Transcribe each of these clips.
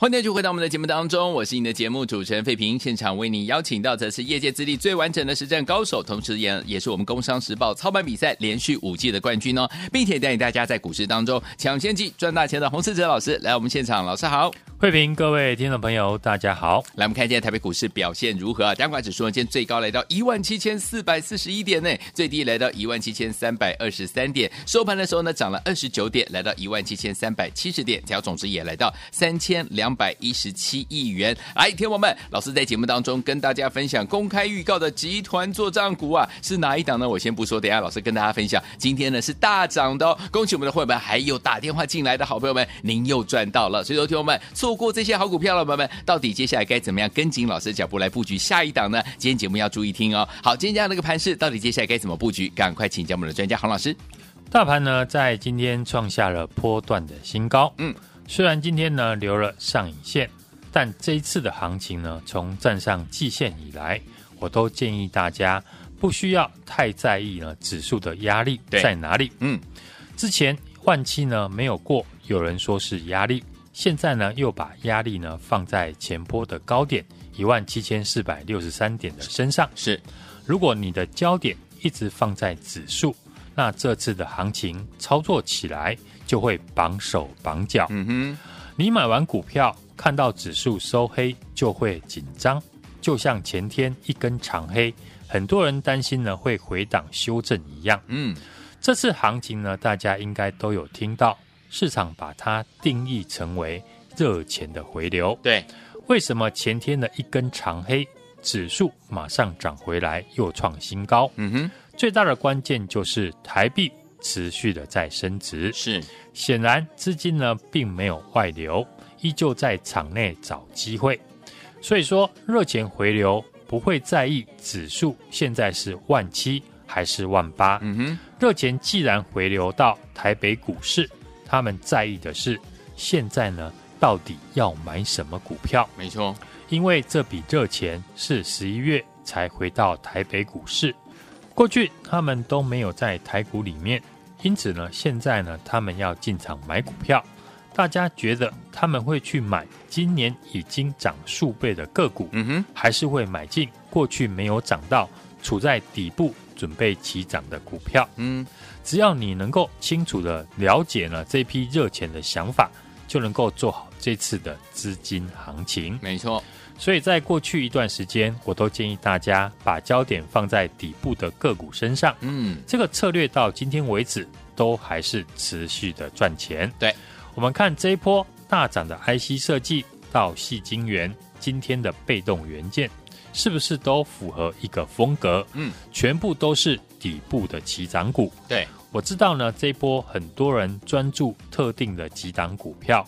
欢迎继续回到我们的节目当中，我是你的节目主持人费平。现场为你邀请到的是业界资历最完整的实战高手，同时也也是我们工商时报操盘比赛连续五季的冠军哦，并且带领大家在股市当中抢先机赚大钱的洪士哲老师来我们现场，老师好。慧平，各位听众朋友，大家好。来，我们看一下台北股市表现如何啊？单管指数呢，今天最高来到一万七千四百四十一点呢，最低来到一万七千三百二十三点。收盘的时候呢，涨了二十九点，来到一万七千三百七十点，成交总值也来到三千两百一十七亿元。来，天王们，老师在节目当中跟大家分享公开预告的集团作帐股啊，是哪一档呢？我先不说，等下老师跟大家分享。今天呢是大涨的哦，恭喜我们的会员，还有打电话进来的好朋友们，您又赚到了。所以说，天王们错过这些好股票了，朋友们，到底接下来该怎么样跟紧老师的脚步来布局下一档呢？今天节目要注意听哦。好，今天这样的一个盘势，到底接下来该怎么布局？赶快请教我们的专家黄老师。大盘呢，在今天创下了波段的新高。嗯，虽然今天呢留了上影线，但这一次的行情呢，从站上季线以来，我都建议大家不需要太在意呢指数的压力在哪里。嗯，之前换期呢没有过，有人说是压力。现在呢，又把压力呢放在前波的高点一万七千四百六十三点的身上。是，如果你的焦点一直放在指数，那这次的行情操作起来就会绑手绑脚。嗯哼，你买完股票看到指数收黑就会紧张，就像前天一根长黑，很多人担心呢会回档修正一样。嗯，这次行情呢，大家应该都有听到。市场把它定义成为热钱的回流。对，为什么前天的一根长黑，指数马上涨回来，又创新高？嗯哼，最大的关键就是台币持续的在升值。是，显然资金呢并没有外流，依旧在场内找机会。所以说，热钱回流不会在意指数现在是万七还是万八。嗯哼，热钱既然回流到台北股市。他们在意的是现在呢，到底要买什么股票？没错，因为这笔热钱是十一月才回到台北股市，过去他们都没有在台股里面，因此呢，现在呢，他们要进场买股票。大家觉得他们会去买今年已经涨数倍的个股，嗯哼，还是会买进过去没有涨到、处在底部准备起涨的股票？嗯。只要你能够清楚的了解呢这批热钱的想法，就能够做好这次的资金行情。没错，所以在过去一段时间，我都建议大家把焦点放在底部的个股身上。嗯，这个策略到今天为止都还是持续的赚钱。对，我们看这一波大涨的 IC 设计到细晶圆，今天的被动元件。是不是都符合一个风格？嗯，全部都是底部的起涨股。对，我知道呢，这一波很多人专注特定的几档股票，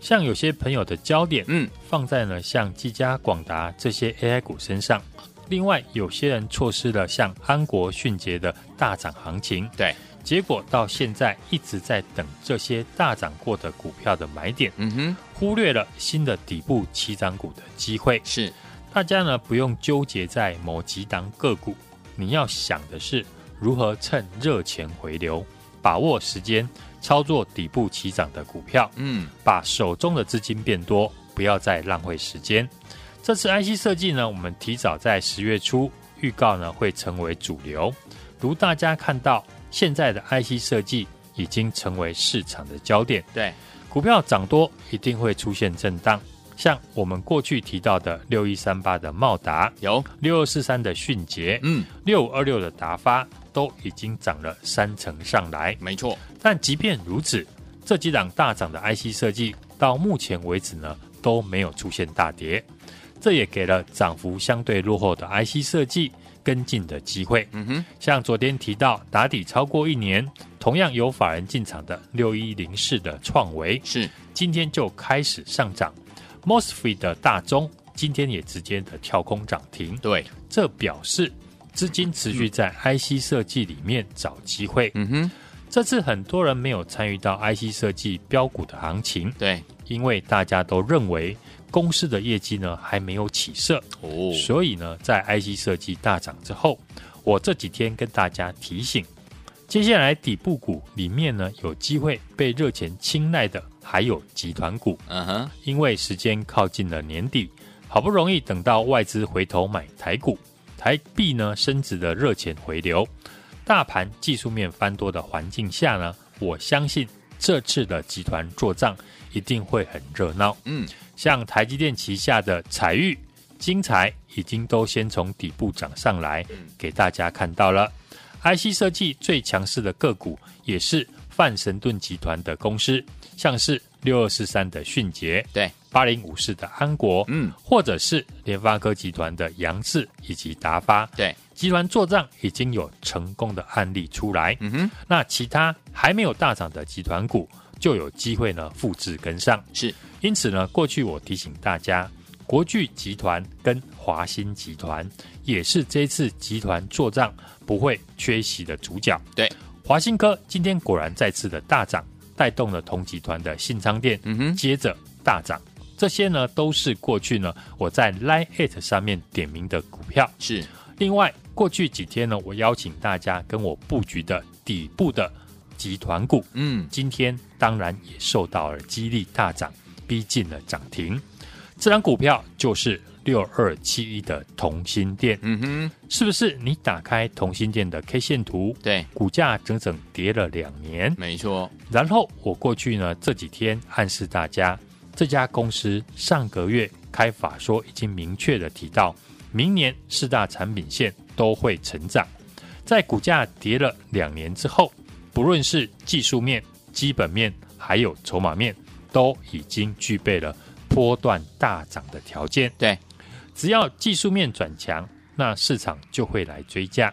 像有些朋友的焦点，嗯，放在了像技嘉、广达这些 AI 股身上。另外，有些人错失了像安国、迅捷的大涨行情。对，结果到现在一直在等这些大涨过的股票的买点。嗯哼，忽略了新的底部起涨股的机会。是。大家呢不用纠结在某几档个股，你要想的是如何趁热钱回流，把握时间操作底部起涨的股票。嗯，把手中的资金变多，不要再浪费时间。这次 IC 设计呢，我们提早在十月初预告呢会成为主流。如大家看到，现在的 IC 设计已经成为市场的焦点。对，股票涨多一定会出现震荡。像我们过去提到的六一三八的茂达，有六二四三的迅捷，嗯，六五二六的达发，都已经涨了三成上来。没错，但即便如此，这几档大涨的 IC 设计到目前为止呢都没有出现大跌，这也给了涨幅相对落后的 IC 设计跟进的机会。嗯哼，像昨天提到打底超过一年，同样有法人进场的六一零四的创维，是今天就开始上涨。Mosfet 的大中今天也直接的跳空涨停，对，这表示资金持续在 IC 设计里面找机会。嗯哼，这次很多人没有参与到 IC 设计标股的行情，对，因为大家都认为公司的业绩呢还没有起色，哦，所以呢，在 IC 设计大涨之后，我这几天跟大家提醒，接下来底部股里面呢有机会被热钱青睐的。还有集团股。嗯哼，因为时间靠近了年底，好不容易等到外资回头买台股，台币呢升值的热钱回流，大盘技术面翻多的环境下呢，我相信这次的集团做账一定会很热闹。嗯，像台积电旗下的彩玉、金材已经都先从底部涨上来，给大家看到了。IC 设计最强势的个股也是泛神盾集团的公司，像是六二四三的迅捷，对，八零五四的安国，嗯，或者是联发科集团的杨志以及达发，对，集团做账已经有成功的案例出来。嗯哼，那其他还没有大涨的集团股就有机会呢复制跟上。是，因此呢，过去我提醒大家，国巨集团跟华新集团也是这次集团做账不会缺席的主角。对，华新科今天果然再次的大涨，带动了同集团的信昌店，嗯哼，接着大涨。这些呢都是过去呢我在 Line@ It 上面点名的股票。是，另外过去几天呢，我邀请大家跟我布局的底部的集团股，嗯，今天当然也受到了激励大涨，逼近了涨停。这张股票就是六二七一的同心店，嗯哼，是不是？你打开同心店的 K 线图，对，股价整整跌了两年，没错。然后我过去呢这几天暗示大家，这家公司上个月开法说已经明确的提到，明年四大产品线都会成长。在股价跌了两年之后，不论是技术面、基本面，还有筹码面，都已经具备了。波段大涨的条件，对，只要技术面转强，那市场就会来追价，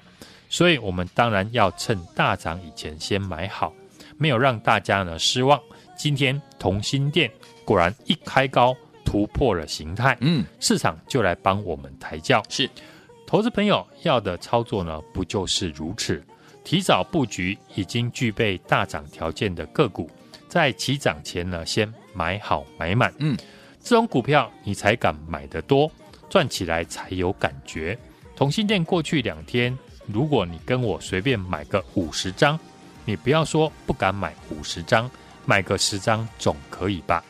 所以我们当然要趁大涨以前先买好，没有让大家呢失望。今天同心店果然一开高突破了形态，嗯，市场就来帮我们抬轿。是，投资朋友要的操作呢，不就是如此？提早布局已经具备大涨条件的个股，在起涨前呢，先买好买满，嗯。这种股票你才敢买得多，赚起来才有感觉。同心电过去两天，如果你跟我随便买个五十张，你不要说不敢买五十张，买个十张总可以吧？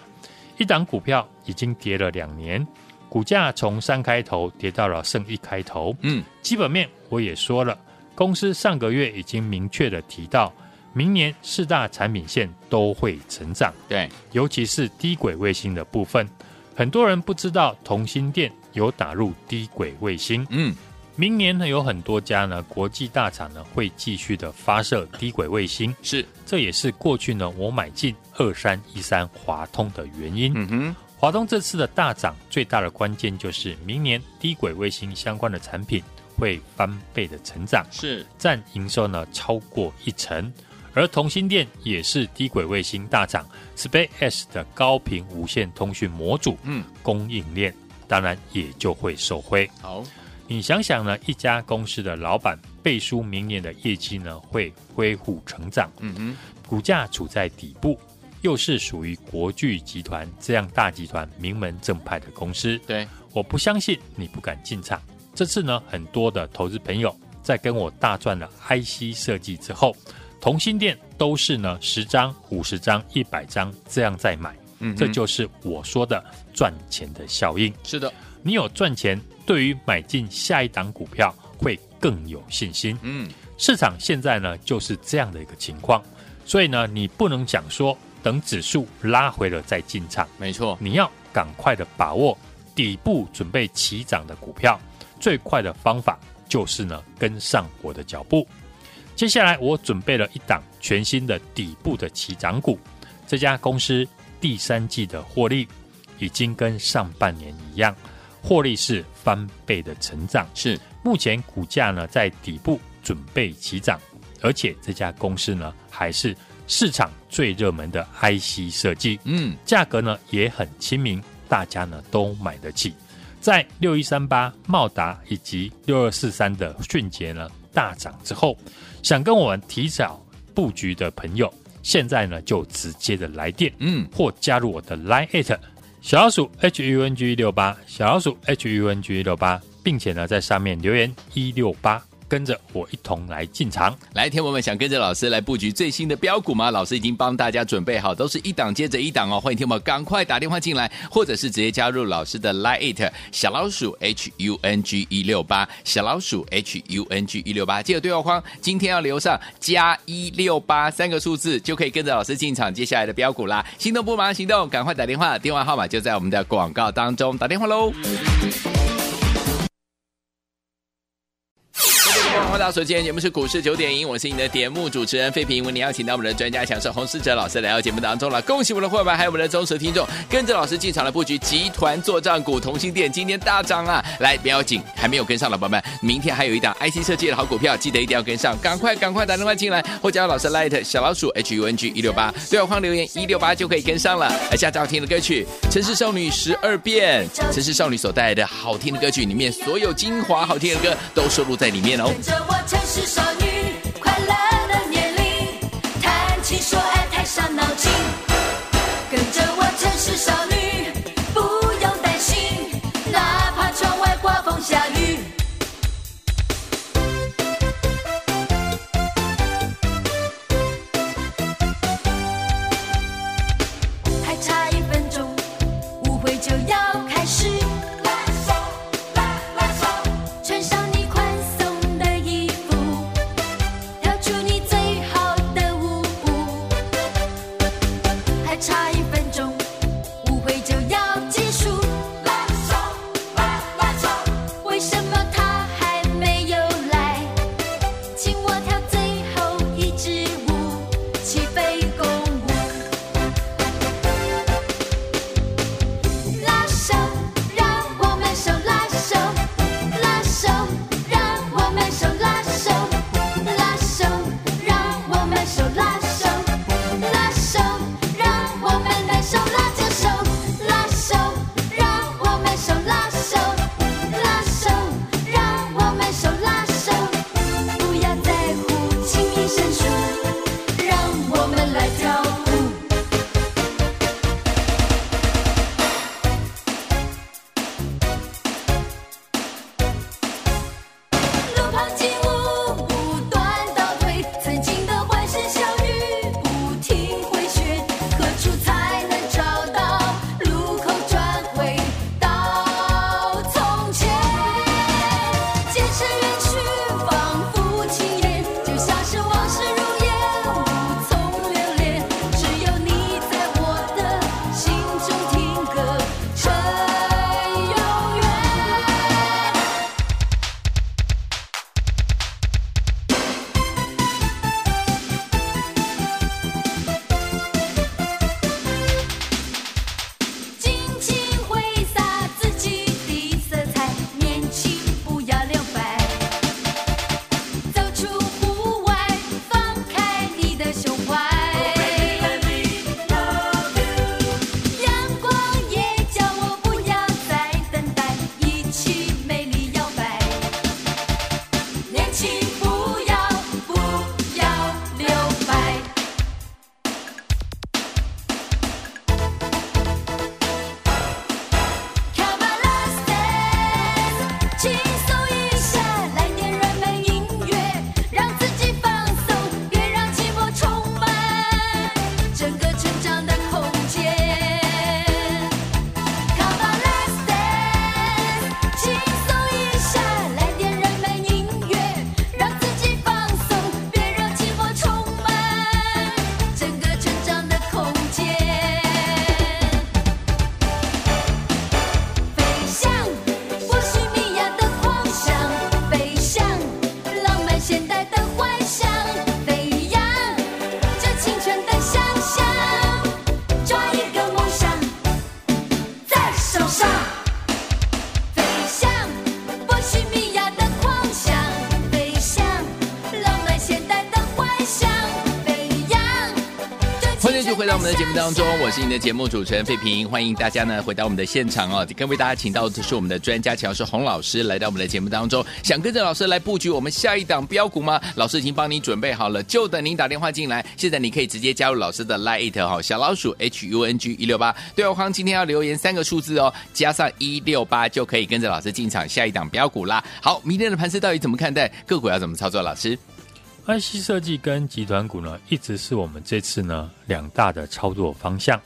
一档股票已经跌了两年，股价从三开头跌到了剩一开头。嗯，基本面我也说了，公司上个月已经明确的提到。明年四大产品线都会成长，对，尤其是低轨卫星的部分，很多人不知道同心电有打入低轨卫星。嗯，明年呢有很多家呢国际大厂呢会继续的发射低轨卫星，是，这也是过去呢我买进二三一三华通的原因。嗯哼，华通这次的大涨最大的关键就是明年低轨卫星相关的产品会翻倍的成长，是。占营收呢超过一成。而同心电也是低轨卫星大涨，SpaceX 的高频无线通讯模组，嗯，供应链当然也就会受惠。好，你想想呢，一家公司的老板背书明年的业绩呢会恢复成长，嗯哼，股价处在底部，又是属于国巨集团这样大集团名门正派的公司，对，我不相信你不敢进场。这次呢，很多的投资朋友在跟我大赚了 IC 设计之后。同心店都是呢，十张、五十张、一百张这样在买，嗯，这就是我说的赚钱的效应。是的，你有赚钱，对于买进下一档股票会更有信心。嗯，市场现在呢就是这样的一个情况，所以呢，你不能讲说等指数拉回了再进场，没错，你要赶快的把握底部准备起涨的股票，最快的方法就是呢跟上我的脚步。接下来我准备了一档全新的底部的起涨股，这家公司第三季的获利已经跟上半年一样，获利是翻倍的成长。是目前股价呢在底部准备起涨，而且这家公司呢还是市场最热门的 IC 设计，嗯，价格呢也很亲民，大家呢都买得起。在六一三八茂达以及六二四三的迅捷呢大涨之后。想跟我们提早布局的朋友，现在呢就直接的来电，嗯，或加入我的 Line@ 小老鼠 H U N G 六八，小老鼠 H U N G 六八，并且呢在上面留言一六八。跟着我一同来进场。来，天友们想跟着老师来布局最新的标股吗？老师已经帮大家准备好，都是一档接着一档哦。欢迎天友们赶快打电话进来，或者是直接加入老师的 Line 小老鼠 H U N G 一六八小老鼠 H U N G 一六八，记得对话框今天要留上加一六八三个数字，就可以跟着老师进场接下来的标股啦。心动不马上行动，赶快打电话，电话号码就在我们的广告当中，打电话喽。欢迎大家收听节目是股市九点赢，我是你的节目主持人费平。为你邀请到我们的专家强势洪士哲老师来到节目当中了，恭喜我们的伙伴还有我们的忠实听众，跟着老师进场的布局集团作战股同心店今天大涨啊！来，不要紧，还没有跟上的伙伴们，明天还有一档 IC 设计的好股票，记得一定要跟上，赶快赶快打电话进来，或加老师 Light 小老鼠 H U N G 一六八对话框留言一六八就可以跟上了。来，下张好听的歌曲《城市少女十二变》，城市少女所带来的好听的歌曲里面，所有精华好听的歌都收录在里面哦。我城市少女，快乐的年龄，谈情说爱，太伤脑筋。中，我是你的节目主持人费平，欢迎大家呢回到我们的现场哦。跟为大家请到的是我们的专家强势洪老师来到我们的节目当中，想跟着老师来布局我们下一档标股吗？老师已经帮你准备好了，就等您打电话进来。现在你可以直接加入老师的 Lite 哈，小老鼠 H U N G 一六八，对话框今天要留言三个数字哦，加上一六八就可以跟着老师进场下一档标股啦。好，明天的盘势到底怎么看待？个股要怎么操作？老师？IC 设计跟集团股呢，一直是我们这次呢两大的操作方向。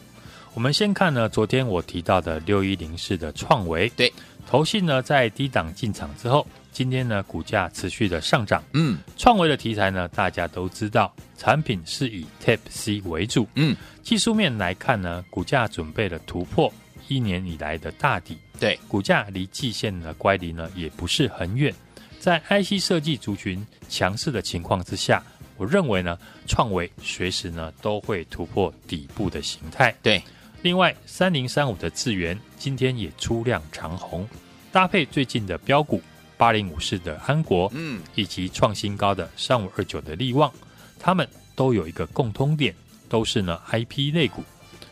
我们先看呢，昨天我提到的六一零四的创维，对，投信呢在低档进场之后，今天呢股价持续的上涨。嗯，创维的题材呢，大家都知道，产品是以 Type C 为主。嗯，技术面来看呢，股价准备了突破一年以来的大底。对，股价离季线的乖离呢，也不是很远。在 IC 设计族群强势的情况之下，我认为呢，创维随时呢都会突破底部的形态。对，另外三零三五的智源今天也出量长红，搭配最近的标股八零五四的安国，嗯，以及创新高的三五二九的力旺，他们都有一个共通点，都是呢 IP 类股。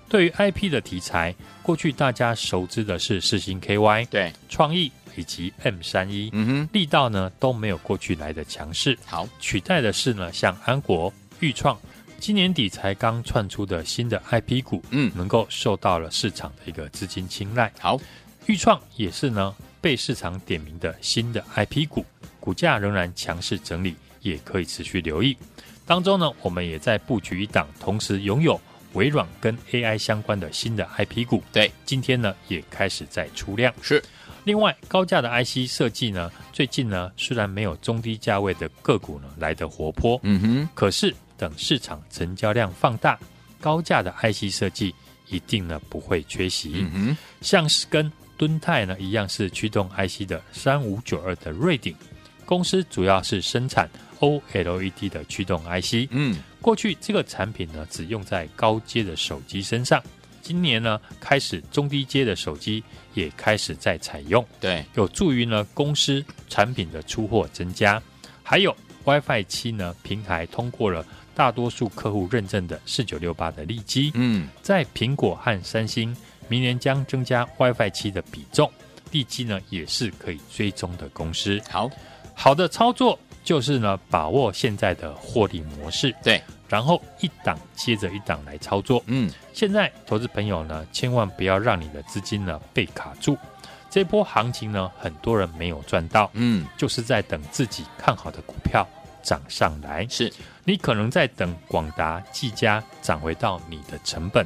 对于 IP 的题材，过去大家熟知的是四星 KY，对，创意。以及 M 三一，嗯哼，力道呢都没有过去来的强势。好，取代的是呢，像安国、钰创，今年底才刚窜出的新的 IP 股，嗯，能够受到了市场的一个资金青睐。好，钰创也是呢被市场点名的新的 IP 股，股价仍然强势整理，也可以持续留意。当中呢，我们也在布局一档，同时拥有微软跟 AI 相关的新的 IP 股。对，今天呢也开始在出量。是。另外，高价的 IC 设计呢，最近呢虽然没有中低价位的个股呢来得活泼，嗯哼，可是等市场成交量放大，高价的 IC 设计一定呢不会缺席。嗯哼，像是跟敦泰呢一样是驱动 IC 的三五九二的瑞鼎公司，主要是生产 OLED 的驱动 IC。嗯，过去这个产品呢只用在高阶的手机身上。今年呢，开始中低阶的手机也开始在采用，对，有助于呢公司产品的出货增加。还有 WiFi 七呢平台通过了大多数客户认证的四九六八的利基，嗯，在苹果和三星明年将增加 WiFi 七的比重，利基呢也是可以追踪的公司。好，好的操作就是呢把握现在的获利模式，对。然后一档接着一档来操作。嗯，现在投资朋友呢，千万不要让你的资金呢被卡住。这波行情呢，很多人没有赚到。嗯，就是在等自己看好的股票涨上来。是你可能在等广达、技嘉涨回到你的成本。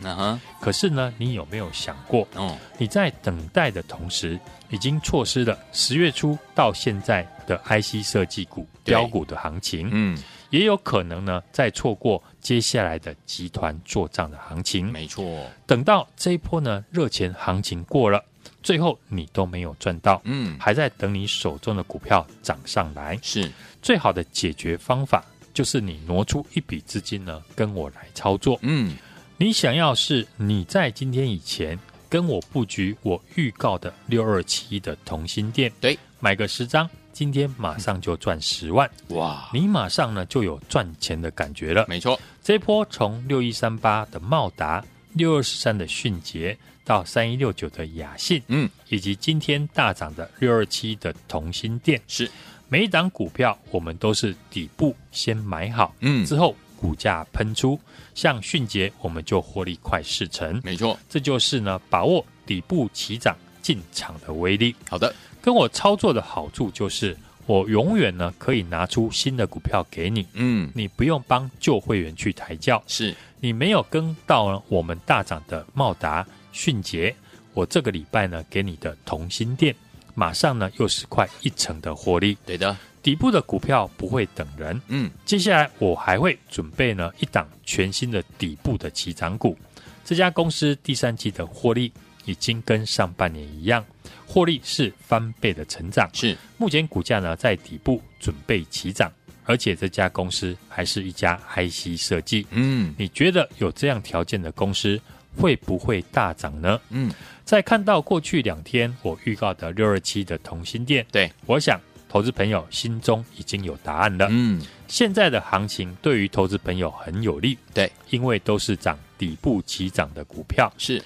可是呢，你有没有想过？哦，你在等待的同时，已经错失了十月初到现在的 IC 设计股标股的行情。嗯。也有可能呢，再错过接下来的集团做账的行情。没错，等到这一波呢热钱行情过了，最后你都没有赚到，嗯，还在等你手中的股票涨上来。是最好的解决方法，就是你挪出一笔资金呢，跟我来操作。嗯，你想要是你在今天以前跟我布局我预告的六二七一的同心店，对，买个十张。今天马上就赚十万哇！你马上呢就有赚钱的感觉了。没错，这一波从六一三八的茂达、六二四三的迅捷到三一六九的雅信，嗯，以及今天大涨的六二七的同心电，是每一档股票我们都是底部先买好，嗯，之后股价喷出，像迅捷我们就获利快四成，没错，这就是呢把握底部起涨进场的威力。好的。跟我操作的好处就是，我永远呢可以拿出新的股票给你，嗯，你不用帮旧会员去抬轿，是。你没有跟到呢我们大涨的茂达、迅捷，我这个礼拜呢给你的同心店，马上呢又是快一成的获利。对的，底部的股票不会等人，嗯，接下来我还会准备呢一档全新的底部的起涨股，这家公司第三季的获利已经跟上半年一样。获利是翻倍的成长，是目前股价呢在底部准备起涨，而且这家公司还是一家 IC 设计。嗯，你觉得有这样条件的公司会不会大涨呢？嗯，在看到过去两天我预告的六二七的同心店，对，我想投资朋友心中已经有答案了。嗯，现在的行情对于投资朋友很有利，对，因为都是涨底部起涨的股票，是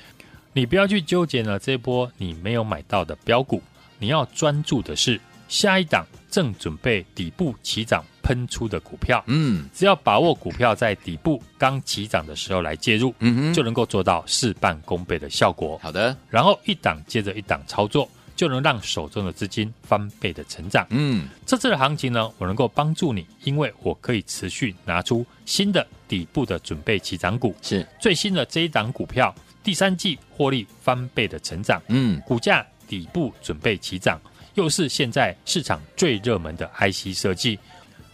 你不要去纠结了这波你没有买到的标股，你要专注的是下一档正准备底部起涨喷出的股票。嗯只要把握股票在底部刚起涨的时候来介入，嗯哼，就能够做到事半功倍的效果。好的，然后一档接着一档操作，就能让手中的资金翻倍的成长。嗯这次的行情呢，我能够帮助你，因为我可以持续拿出新的底部的准备起涨股。是最新的这一档股票，第三季获利翻倍的成长，嗯股价底部准备起涨，又是现在市场最热门的 IC 设计。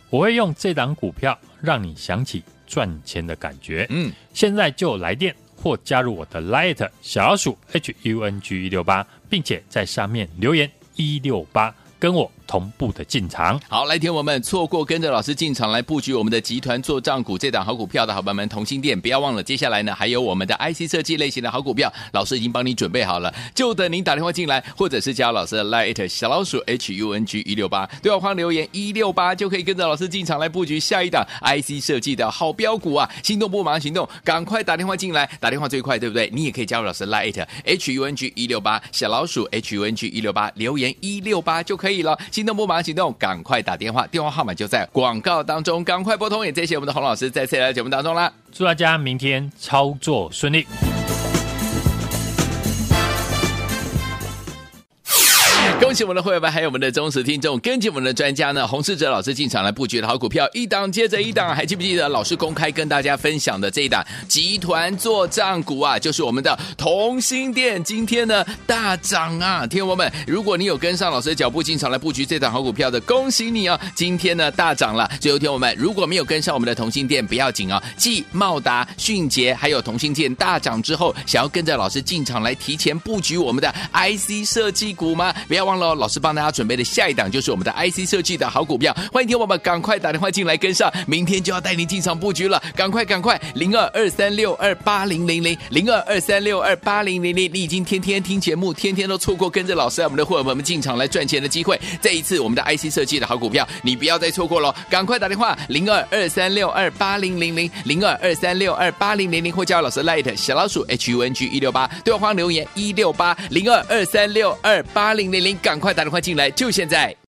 我会用这档股票让你想起赚钱的感觉。嗯，现在就来电或加入我的 Light 小老鼠 H U N G 一六八，并且在上面留言一六八，跟我同步的进场。好，来听我们错过跟着老师进场来布局我们的集团做账股这档好股票的好朋友们，同心店不要忘了，接下来呢还有我们的 IC 设计类型的好股票，老师已经帮你准备好了，就等您打电话进来，或者是加老师的 Light 小老鼠 H U N G 一六八，对话框留言一六八就可以跟着老师进场来布局下一档 IC 设计的好标股啊！心动不马上行动，赶快打电话进来，打电话最快，对不对？你也可以加入老师 Light H U N G 一六八小老鼠 H U N G 一六八留言一六八就可以了。心动不马上行动，赶快打电话，电话号码就在广告当中，赶快拨通。也谢谢我们的洪老师再次来到节目当中啦。祝大家明天操作顺利。恭喜我们的会员们，还有我们的忠实听众，跟紧我们的专家呢，洪世哲老师进场来布局的好股票，一档接着一档，还记不记得老师公开跟大家分享的这一档集团做账股啊，就是我们的同心店，今天呢大涨啊！听我们，如果你有跟上老师的脚步进场来布局这档好股票的，恭喜你哦，今天呢大涨了。最后听我们，如果没有跟上我们的同心店，不要紧哦，继茂达、迅捷还有同心店大涨之后，想要跟着老师进场来提前布局我们的 IC 设计股吗？不要忘哦，老师帮大家准备的下一档就是我们的 IC 设计的好股票，欢迎听我们赶快打电话进来跟上，明天就要带您进场布局了，赶快赶快，零二二三六二八零零零零二二三六二八零零零，你已经天天听节目，天天都错过跟着老师我们的伙伴们进场来赚钱的机会，这一次我们的 IC 设计的好股票，你不要再错过了，赶快打电话零二二三六二八零零零零二二三六二八零零零，或加老师 Light 小老鼠 H U N G 一六八，对话框留言一六八零二二三六二八零零零，赶快打电话进来，就现在。